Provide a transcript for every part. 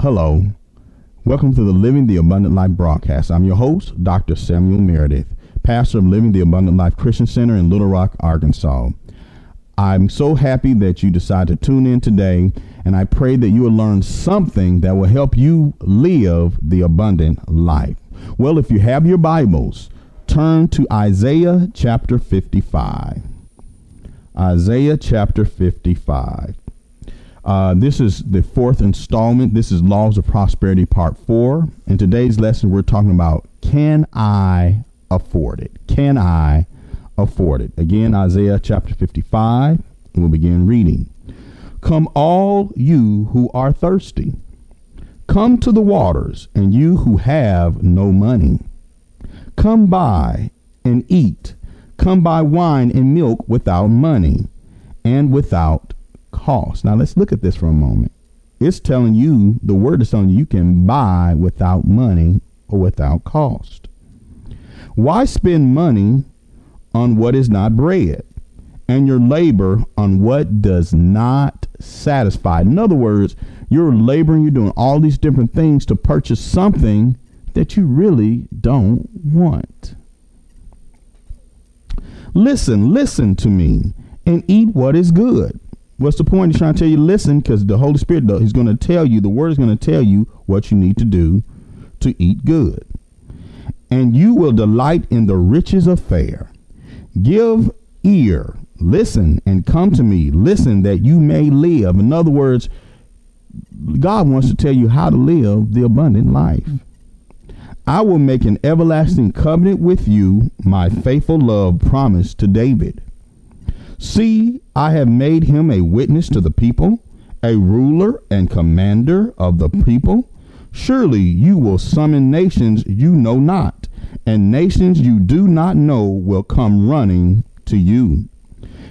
Hello. Welcome to the Living the Abundant Life broadcast. I'm your host, Dr. Samuel Meredith, pastor of Living the Abundant Life Christian Center in Little Rock, Arkansas. I'm so happy that you decided to tune in today, and I pray that you will learn something that will help you live the abundant life. Well, if you have your Bibles, turn to Isaiah chapter 55. Isaiah chapter 55. Uh, this is the fourth installment. This is Laws of Prosperity Part 4. In today's lesson, we're talking about can I afford it? Can I afford it? Again, Isaiah chapter 55. We'll begin reading. Come, all you who are thirsty, come to the waters, and you who have no money. Come buy and eat. Come buy wine and milk without money and without cost. Now let's look at this for a moment. It's telling you, the word is telling you, you can buy without money or without cost. Why spend money on what is not bread and your labor on what does not satisfy? In other words, you're laboring, you're doing all these different things to purchase something that you really don't want. Listen, listen to me and eat what is good What's the point? He's trying to tell you, listen, because the Holy Spirit, though, He's going to tell you, the Word is going to tell you what you need to do to eat good. And you will delight in the riches of fare. Give ear, listen, and come to me. Listen that you may live. In other words, God wants to tell you how to live the abundant life. I will make an everlasting covenant with you, my faithful love promised to David. See, I have made him a witness to the people, a ruler and commander of the people. Surely you will summon nations you know not, and nations you do not know will come running to you.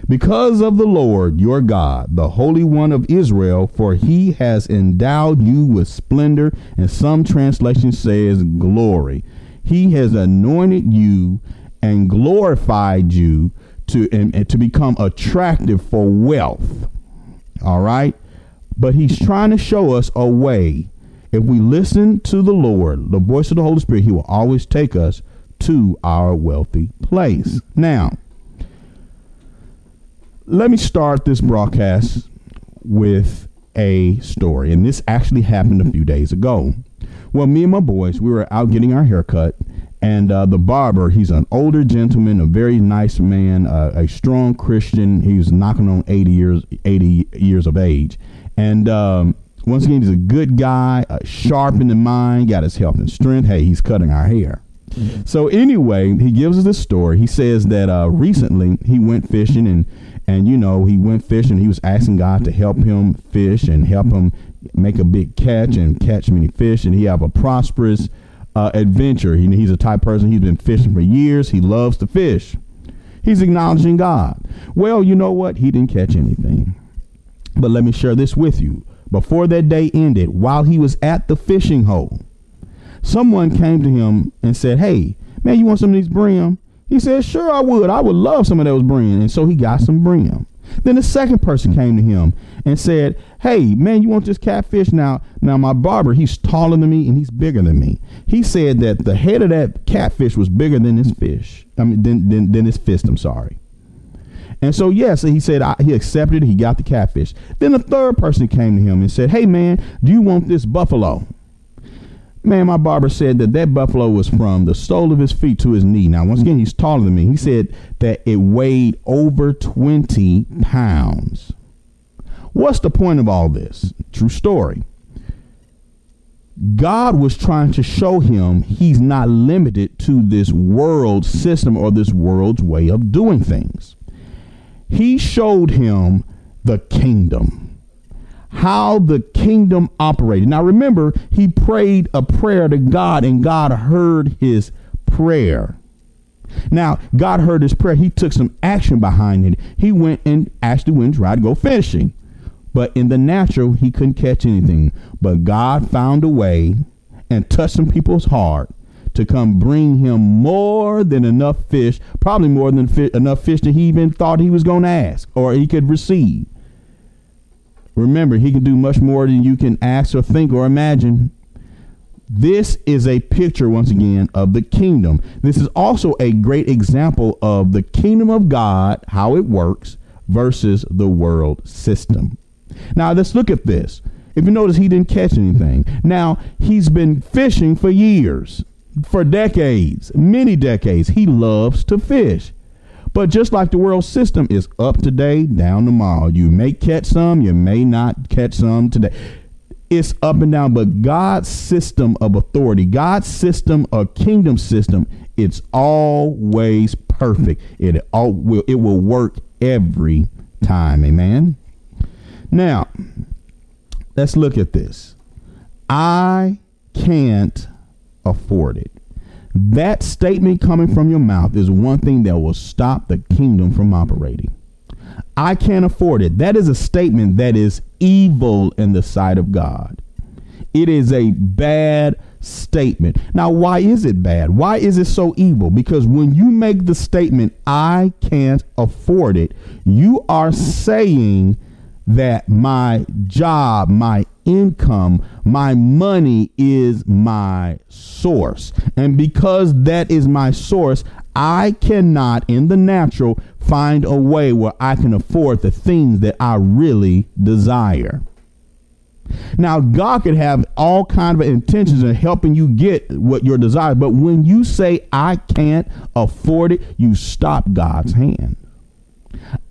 Because of the Lord your God, the Holy One of Israel, for he has endowed you with splendor, and some translation says glory. He has anointed you and glorified you to and, and to become attractive for wealth. All right? But he's mm-hmm. trying to show us a way. If we listen to the Lord, the voice of the Holy Spirit, he will always take us to our wealthy place. Mm-hmm. Now, let me start this broadcast with a story. And this actually happened a few mm-hmm. days ago. Well, me and my boys, we were out getting our haircut, and uh, the barber, he's an older gentleman, a very nice man, uh, a strong Christian. He's knocking on 80 years, 80 years of age. And um, once again, he's a good guy, uh, sharp in the mind, got his health and strength. Hey, he's cutting our hair. Mm-hmm. So anyway, he gives us this story. He says that uh, recently he went fishing and and you know he went fishing. He was asking God to help him fish and help him make a big catch and catch many fish. And he have a prosperous uh, adventure. He, he's a type person, he's been fishing for years. He loves to fish. He's acknowledging God. Well, you know what? He didn't catch anything. But let me share this with you. Before that day ended, while he was at the fishing hole, someone came to him and said, Hey, man, you want some of these brim? He said, Sure, I would. I would love some of those brim. And so he got some brim. Then the second person came to him and said, Hey, man, you want this catfish? Now, now my barber, he's taller than me and he's bigger than me. He said that the head of that catfish was bigger than his fish. I mean, than, than, than his fist, I'm sorry. And so, yes, yeah, so he said I, he accepted. He got the catfish. Then the third person came to him and said, Hey, man, do you want this buffalo? Man, my barber said that that buffalo was from the sole of his feet to his knee. Now, once again, he's taller than me. He said that it weighed over 20 pounds. What's the point of all this? True story. God was trying to show him he's not limited to this world system or this world's way of doing things. He showed him the kingdom how the kingdom operated. Now remember, he prayed a prayer to God and God heard his prayer. Now, God heard his prayer. He took some action behind it. He went and actually went and tried to go fishing. But in the natural, he couldn't catch anything. But God found a way and touched some people's heart to come bring him more than enough fish, probably more than fi- enough fish that he even thought he was going to ask or he could receive. Remember, he can do much more than you can ask or think or imagine. This is a picture, once again, of the kingdom. This is also a great example of the kingdom of God, how it works, versus the world system. Now, let's look at this. If you notice, he didn't catch anything. Now, he's been fishing for years, for decades, many decades. He loves to fish. But just like the world system is up today, down tomorrow. You may catch some, you may not catch some today. It's up and down, but God's system of authority, God's system of kingdom system, it's always perfect. It all will it will work every time. Amen. Now, let's look at this. I can't afford it. That statement coming from your mouth is one thing that will stop the kingdom from operating. I can't afford it. That is a statement that is evil in the sight of God. It is a bad statement. Now, why is it bad? Why is it so evil? Because when you make the statement, I can't afford it, you are saying that my job, my income, my money is my source. And because that is my source, I cannot, in the natural, find a way where I can afford the things that I really desire. Now, God could have all kind of intentions in helping you get what your desire, but when you say I can't afford it, you stop God's hand.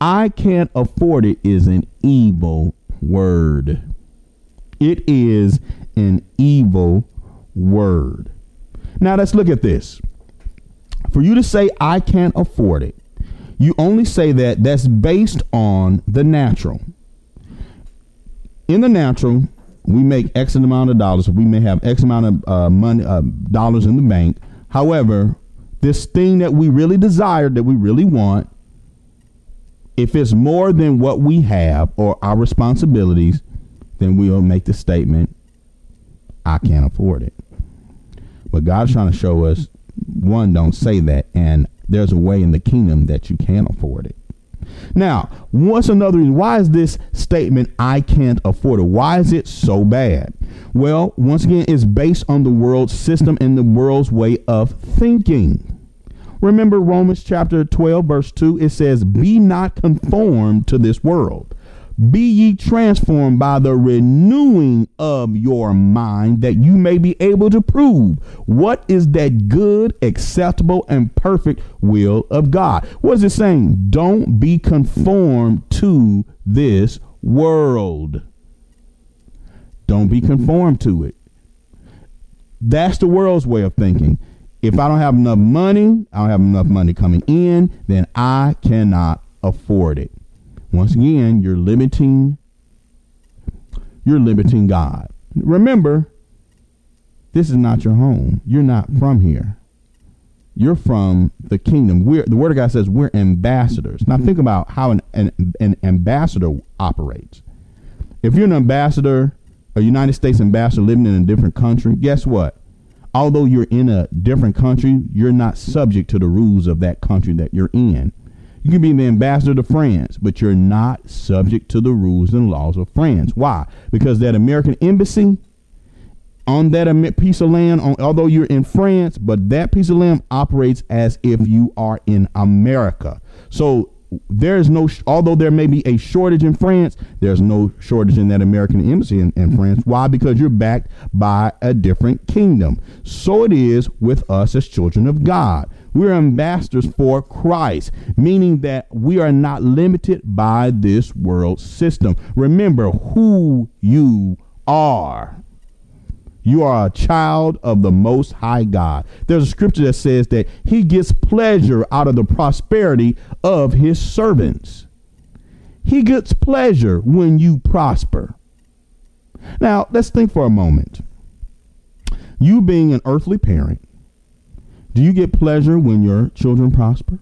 I can't afford it is an evil word. It is an evil word. Now let's look at this. For you to say, I can't afford it, you only say that that's based on the natural. In the natural, we make X amount of dollars. We may have X amount of uh, money, uh, dollars in the bank. However, this thing that we really desire, that we really want, if it's more than what we have or our responsibilities, then we'll make the statement, I can't afford it. But God's trying to show us one, don't say that, and there's a way in the kingdom that you can afford it. Now, what's another reason? Why is this statement, I can't afford it? Why is it so bad? Well, once again, it's based on the world's system and the world's way of thinking. Remember Romans chapter 12, verse 2? It says, Be not conformed to this world, be ye transformed by the renewing of your mind, that you may be able to prove what is that good, acceptable, and perfect will of God. What is it saying? Don't be conformed to this world. Don't be conformed to it. That's the world's way of thinking. If I don't have enough money, I don't have enough money coming in, then I cannot afford it. Once again, you're limiting you're limiting God. Remember, this is not your home. You're not from here. You're from the kingdom. We're, the word of God says we're ambassadors. Now think about how an, an, an ambassador operates. If you're an ambassador, a United States ambassador living in a different country, guess what? Although you're in a different country, you're not subject to the rules of that country that you're in. You can be the ambassador to France, but you're not subject to the rules and laws of France. Why? Because that American embassy on that piece of land, on, although you're in France, but that piece of land operates as if you are in America. So there is no, although there may be a shortage in France, there's no shortage in that American embassy in, in, France. Why? Because you're backed by a different kingdom. So it is with us as children of God. We're ambassadors for Christ, meaning that we are not limited by this world system. Remember who you are. You are a child of the Most High God. There's a scripture that says that He gets pleasure out of the prosperity of His servants. He gets pleasure when you prosper. Now, let's think for a moment. You being an earthly parent, do you get pleasure when your children prosper?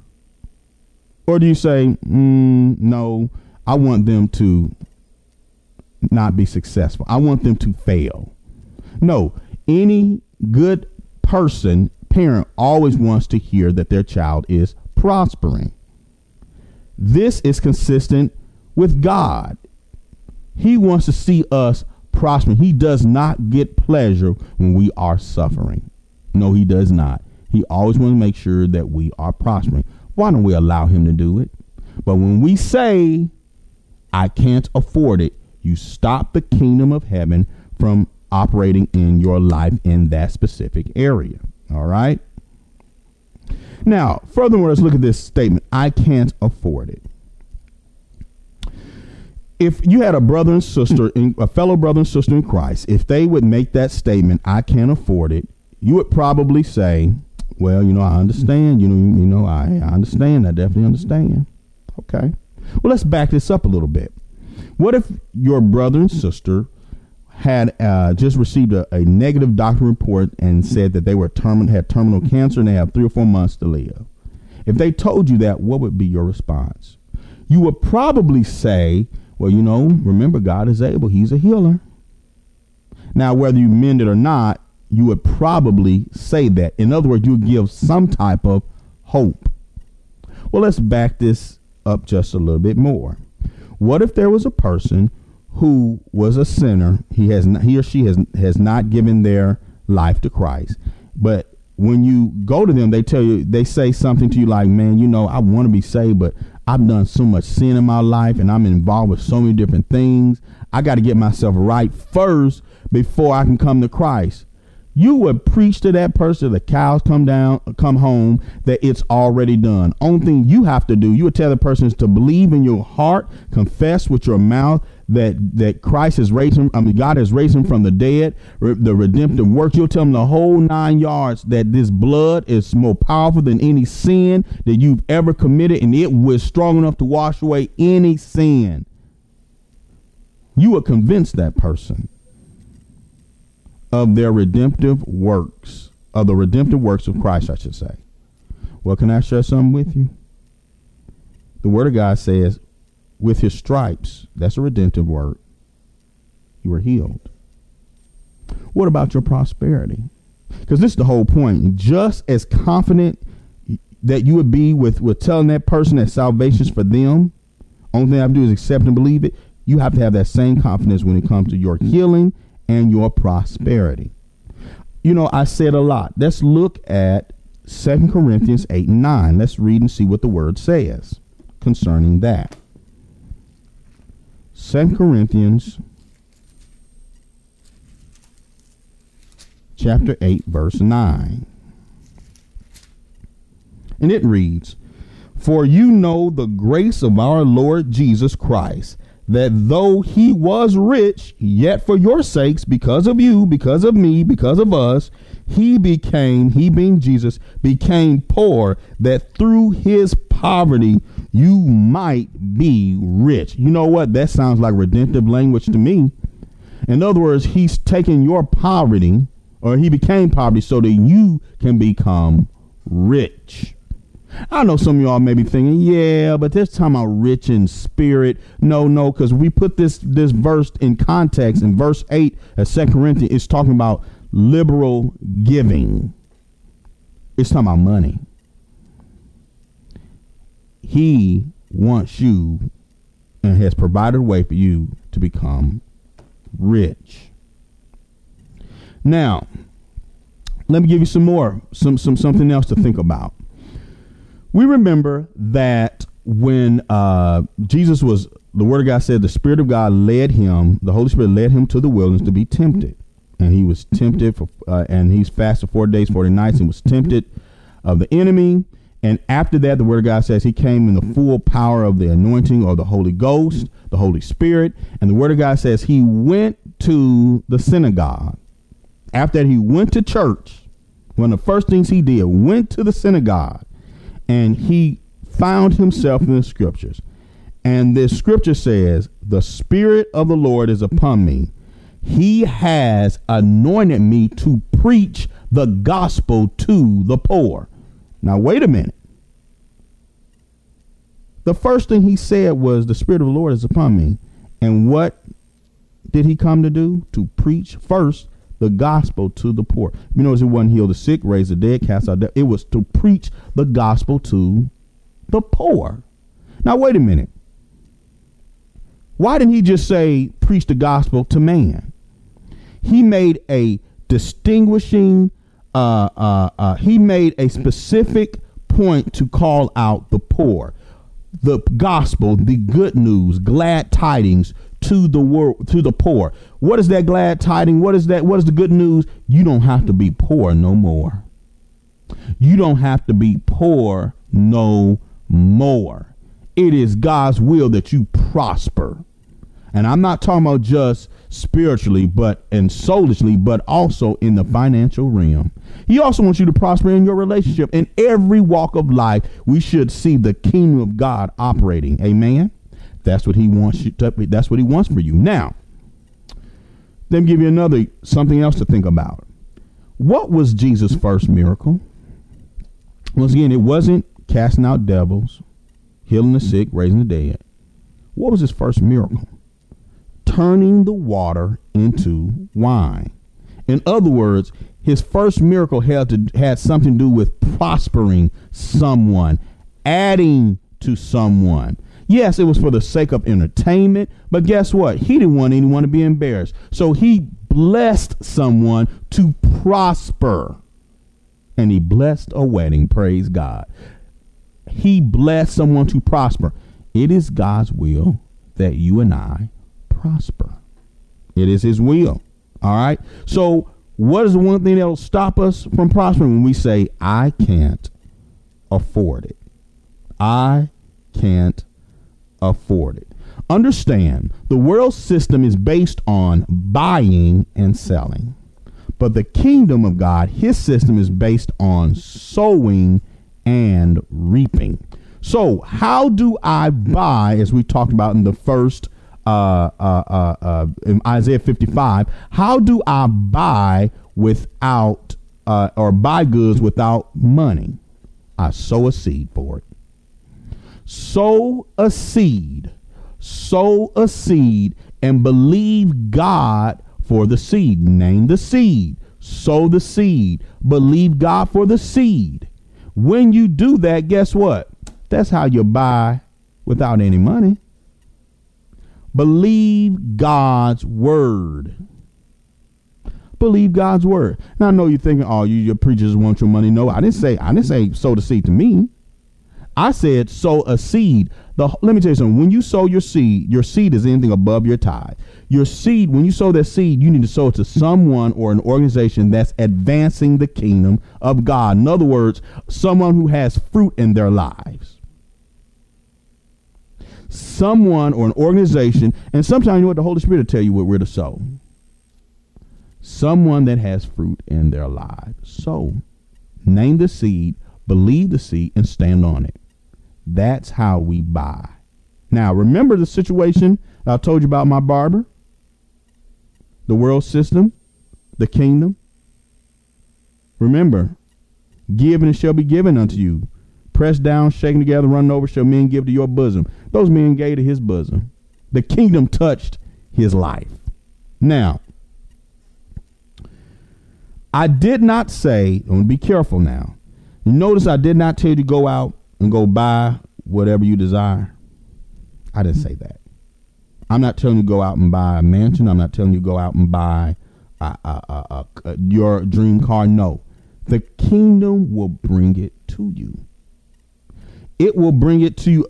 Or do you say, mm, no, I want them to not be successful? I want them to fail. No, any good person, parent, always wants to hear that their child is prospering. This is consistent with God. He wants to see us prospering. He does not get pleasure when we are suffering. No, he does not. He always wants to make sure that we are prospering. Why don't we allow him to do it? But when we say, I can't afford it, you stop the kingdom of heaven from operating in your life in that specific area. All right? Now, furthermore, let's look at this statement I can't afford it. If you had a brother and sister, in, a fellow brother and sister in Christ, if they would make that statement, I can't afford it, you would probably say, well, you know, I understand. You know, you know, I, I understand. I definitely understand. Okay. Well, let's back this up a little bit. What if your brother and sister had uh, just received a, a, negative doctor report and said that they were termin- had terminal cancer and they have three or four months to live? If they told you that, what would be your response? You would probably say, well, you know, remember, God is able, He's a healer. Now, whether you mend it or not, you would probably say that. In other words, you would give some type of hope. Well, let's back this up just a little bit more. What if there was a person who was a sinner? He has not, he or she has has not given their life to Christ, but when you go to them, they tell you they say something to you like, "Man, you know, I want to be saved, but I've done so much sin in my life, and I'm involved with so many different things. I got to get myself right first before I can come to Christ." You would preach to that person the cows come down come home that it's already done. Only thing you have to do you would tell the person is to believe in your heart confess with your mouth that that christ has raised him i mean god has raised him from the dead re- the redemptive work. You'll tell them the whole nine yards that this blood is more powerful than any sin that you've ever committed and it was strong enough to wash away any sin. You would convince that person of their redemptive works, of the redemptive works of Christ, I should say. Well, can I share something with you? The Word of God says, with his stripes, that's a redemptive work, you were healed. What about your prosperity? Because this is the whole point. Just as confident that you would be with, with telling that person that salvation's for them, only thing I have to do is accept and believe it. You have to have that same confidence when it comes to your healing and your prosperity. You know, I said a lot. Let's look at Second Corinthians 8 and 9. Let's read and see what the word says concerning that. Second Corinthians chapter 8 verse 9. And it reads, For you know the grace of our Lord Jesus Christ, that though he was rich, yet for your sakes, because of you, because of me, because of us, he became, he being Jesus, became poor, that through his poverty you might be rich. You know what? That sounds like redemptive language to me. In other words, he's taking your poverty, or he became poverty, so that you can become rich. I know some of y'all may be thinking, yeah, but this time I'm rich in spirit. No, no, because we put this this verse in context. In verse eight of Second Corinthians, it's talking about liberal giving. It's talking about money. He wants you and has provided a way for you to become rich. Now, let me give you some more, some some something else to think about we remember that when uh, Jesus was, the Word of God said, the Spirit of God led him, the Holy Spirit led him to the wilderness to be tempted. And he was tempted, for, uh, and he's fasted four days, 40 nights, and was tempted of the enemy. And after that, the Word of God says he came in the full power of the anointing of the Holy Ghost, the Holy Spirit. And the Word of God says he went to the synagogue. After that, he went to church. One of the first things he did, went to the synagogue and he found himself in the scriptures. And this scripture says, The Spirit of the Lord is upon me. He has anointed me to preach the gospel to the poor. Now, wait a minute. The first thing he said was, The Spirit of the Lord is upon me. And what did he come to do? To preach first the gospel to the poor. You notice it wasn't heal the sick, raise the dead, cast out death. It was to preach the gospel to the poor. Now wait a minute. Why didn't he just say preach the gospel to man? He made a distinguishing, uh, uh, uh, he made a specific point to call out the poor, the gospel, the good news, glad tidings to the world, to the poor. What is that glad tiding? What is that? What is the good news? You don't have to be poor no more. You don't have to be poor no more. It is God's will that you prosper. And I'm not talking about just spiritually, but and soulishly, but also in the financial realm. He also wants you to prosper in your relationship. In every walk of life, we should see the kingdom of God operating. Amen. That's what he wants you to, that's what he wants for you. Now, let me give you another something else to think about. What was Jesus' first miracle? Once again, it wasn't casting out devils, healing the sick, raising the dead. What was his first miracle? Turning the water into wine. In other words, his first miracle had to had something to do with prospering someone, adding to someone. Yes, it was for the sake of entertainment, but guess what? He didn't want anyone to be embarrassed. So he blessed someone to prosper. And he blessed a wedding, praise God. He blessed someone to prosper. It is God's will that you and I prosper. It is his will. All right. So, what is the one thing that will stop us from prospering when we say, I can't afford it? I can't afford it. Understand, the world system is based on buying and selling. But the kingdom of God, his system is based on sowing and reaping. So, how do I buy, as we talked about in the first uh, uh, uh, uh in Isaiah 55, how do I buy without uh, or buy goods without money? I sow a seed for it sow a seed, sow a seed, and believe God for the seed. Name the seed, sow the seed, believe God for the seed. When you do that, guess what? That's how you buy without any money. Believe God's word. Believe God's word. Now I know you're thinking, oh, you your preachers want your money. No, I didn't say I didn't say sow the seed to me. I said sow a seed. The, let me tell you something. When you sow your seed, your seed is anything above your tithe. Your seed, when you sow that seed, you need to sow it to someone or an organization that's advancing the kingdom of God. In other words, someone who has fruit in their lives. Someone or an organization, and sometimes you know the Holy Spirit will tell you what to sow. Someone that has fruit in their lives. So, name the seed, believe the seed, and stand on it. That's how we buy. Now, remember the situation I told you about my barber? The world system, the kingdom. Remember, give and it shall be given unto you. Pressed down, shaken together, running over, shall men give to your bosom. Those men gave to his bosom. The kingdom touched his life. Now, I did not say, to be careful now. Notice I did not tell you to go out and go buy whatever you desire. I didn't say that. I'm not telling you go out and buy a mansion. I'm not telling you go out and buy a, a, a, your dream car. No. The kingdom will bring it to you. It will bring it to you.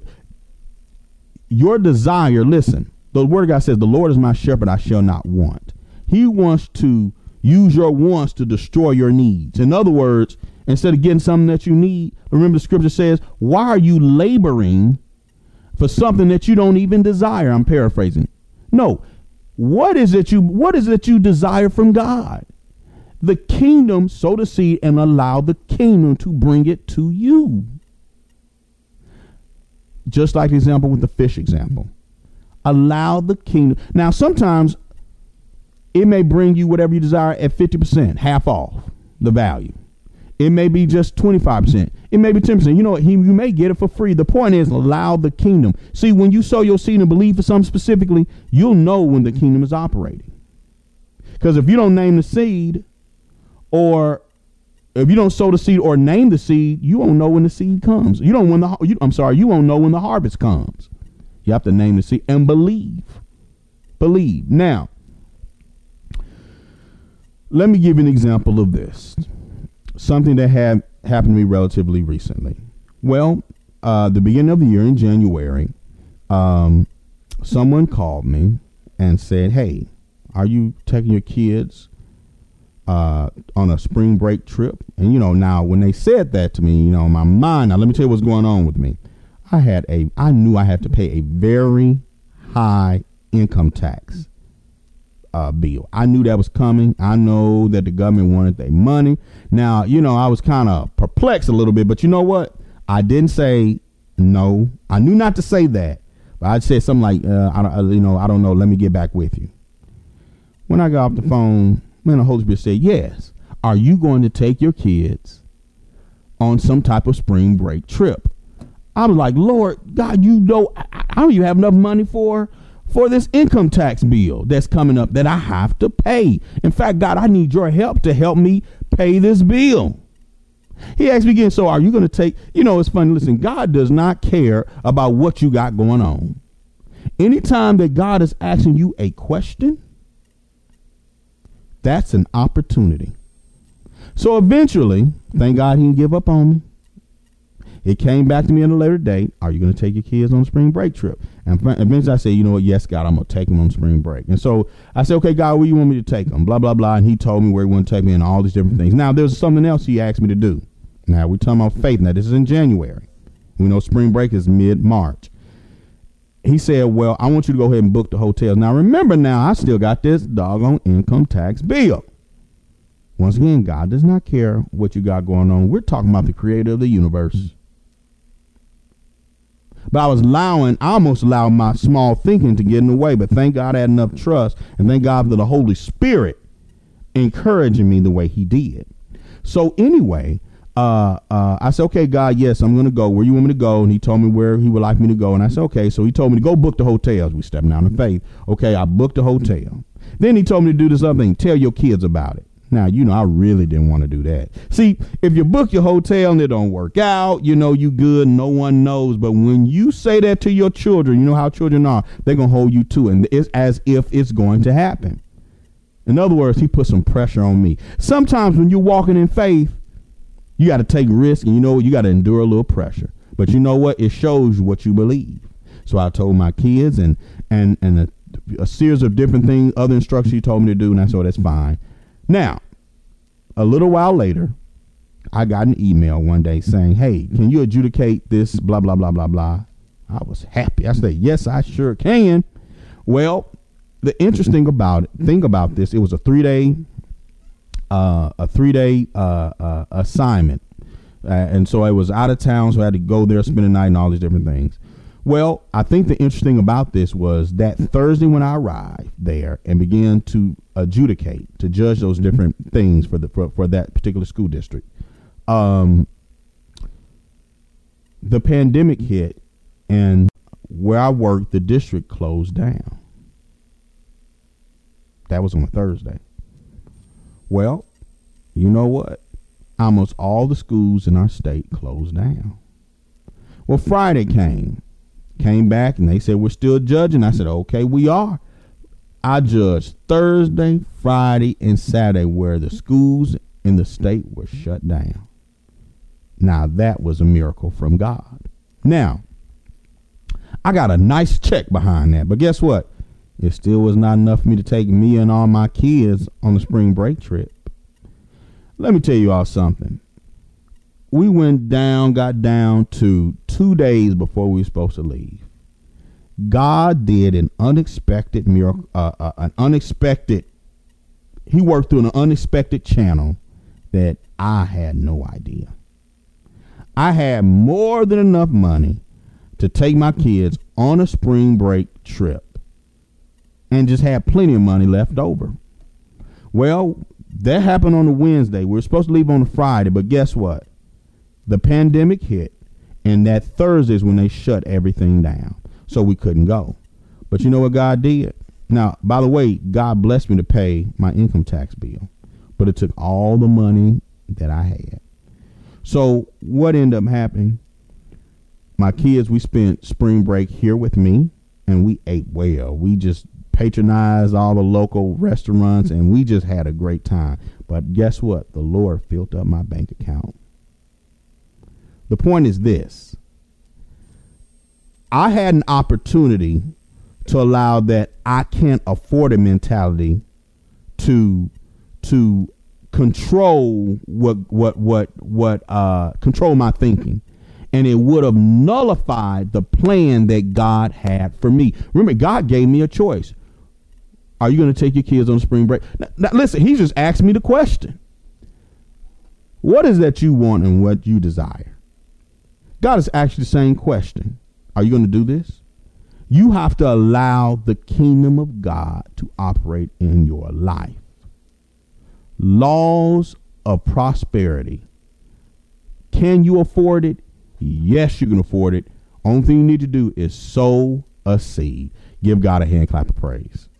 Your desire, listen, the word of God says, The Lord is my shepherd, I shall not want. He wants to use your wants to destroy your needs. In other words, instead of getting something that you need. Remember, the scripture says, Why are you laboring for something that you don't even desire? I'm paraphrasing. No. What is it you what is it you desire from God? The kingdom, sow the seed, and allow the kingdom to bring it to you. Just like the example with the fish example. Allow the kingdom. Now, sometimes it may bring you whatever you desire at 50%, half off the value. It may be just 25%. It may be 10%. You know what? you may get it for free. The point is allow the kingdom. See, when you sow your seed and believe for something specifically, you'll know when the kingdom is operating. Because if you don't name the seed, or if you don't sow the seed or name the seed, you won't know when the seed comes. You don't when the you, I'm sorry, you won't know when the harvest comes. You have to name the seed and believe. Believe. Now, let me give you an example of this. Something that had happened to me relatively recently. Well, uh, the beginning of the year in January, um, someone called me and said, "Hey, are you taking your kids uh, on a spring break trip?" And you know, now when they said that to me, you know, my mind. Now let me tell you what's going on with me. I had a, I knew I had to pay a very high income tax uh, bill. I knew that was coming. I know that the government wanted their money. Now, you know, I was kind of perplexed a little bit, but you know what? I didn't say no. I knew not to say that, but I said something like, uh, I don't, uh, you know, I don't know. Let me get back with you. When I got off the phone, man, the Holy Spirit said, "Yes. Are you going to take your kids on some type of spring break trip?" I was like, "Lord God, you know, I, I don't even have enough money for." For this income tax bill that's coming up that I have to pay. In fact, God, I need your help to help me pay this bill. He asked me again, so are you going to take, you know, it's funny. Listen, God does not care about what you got going on. Anytime that God is asking you a question, that's an opportunity. So eventually, thank God he didn't give up on me. It came back to me in a later date. Are you going to take your kids on a spring break trip? And eventually I said, you know what? Yes, God, I'm going to take them on spring break. And so I said, okay, God, where do you want me to take them? Blah, blah, blah. And he told me where he wanted to take me and all these different things. Now, there's something else he asked me to do. Now, we're talking about faith. Now, this is in January. We know spring break is mid March. He said, well, I want you to go ahead and book the hotels. Now, remember now, I still got this doggone income tax bill. Once again, God does not care what you got going on. We're talking about the creator of the universe. But I was allowing, I almost allowed my small thinking to get in the way. But thank God I had enough trust, and thank God for the Holy Spirit encouraging me the way He did. So anyway, uh, uh, I said, okay, God, yes, I'm going to go. Where you want me to go? And he told me where he would like me to go. And I said, okay. So he told me to go book the hotels. We stepped down in faith. Okay, I booked a hotel. Then he told me to do this other thing. Tell your kids about it. Now, you know, I really didn't want to do that. See, if you book your hotel and it don't work out, you know, you good, no one knows. But when you say that to your children, you know how children are, they're going to hold you to it. And it's as if it's going to happen. In other words, he put some pressure on me. Sometimes when you're walking in faith, you got to take risks and you know, you got to endure a little pressure. But you know what? It shows what you believe. So I told my kids and, and, and a, a series of different things, other instructions he told me to do. And I said, that's fine. Now, a little while later, I got an email one day saying, "Hey, can you adjudicate this?" Blah blah blah blah blah. I was happy. I said, "Yes, I sure can." Well, the interesting about it, thing about this, it was a three day, uh, a three day uh, uh, assignment, uh, and so I was out of town, so I had to go there, spend the night, and all these different things. Well, I think the interesting about this was that Thursday when I arrived there and began to adjudicate, to judge those different things for the for, for that particular school district, um, the pandemic hit, and where I worked, the district closed down. That was on a Thursday. Well, you know what? Almost all the schools in our state closed down. Well, Friday came Came back and they said we're still judging. I said, okay, we are. I judged Thursday, Friday, and Saturday where the schools in the state were shut down. Now that was a miracle from God. Now, I got a nice check behind that, but guess what? It still was not enough for me to take me and all my kids on the spring break trip. Let me tell you all something we went down, got down to two days before we were supposed to leave. God did an unexpected miracle, uh, uh, an unexpected. He worked through an unexpected channel that I had no idea. I had more than enough money to take my kids on a spring break trip and just had plenty of money left over. Well, that happened on a Wednesday. We were supposed to leave on a Friday, but guess what? the pandemic hit, and that Thursday is when they shut everything down. So we couldn't go. But you know what God did? Now, by the way, God blessed me to pay my income tax bill, but it took all the money that I had. So what ended up happening? my kids, we spent spring break here with me, and we ate well. We just patronized all the local restaurants, and we just had a great time. But guess what? The Lord filled up my bank account. The point is this I had an opportunity to allow that I can't afford a mentality to to control what what what what uh control my thinking and it would have nullified the plan that God had for me. Remember, God gave me a choice. Are you going to take your kids on spring break? Now, now, listen, he just asked me the question. What is that you want and what you desire? God is actually the same question. Are you going to do this? You have to allow the kingdom of God to operate in your life. Laws of prosperity. Can you afford it? Yes, you can afford it. Only thing you need to do is sow a seed. Give God a hand clap of praise.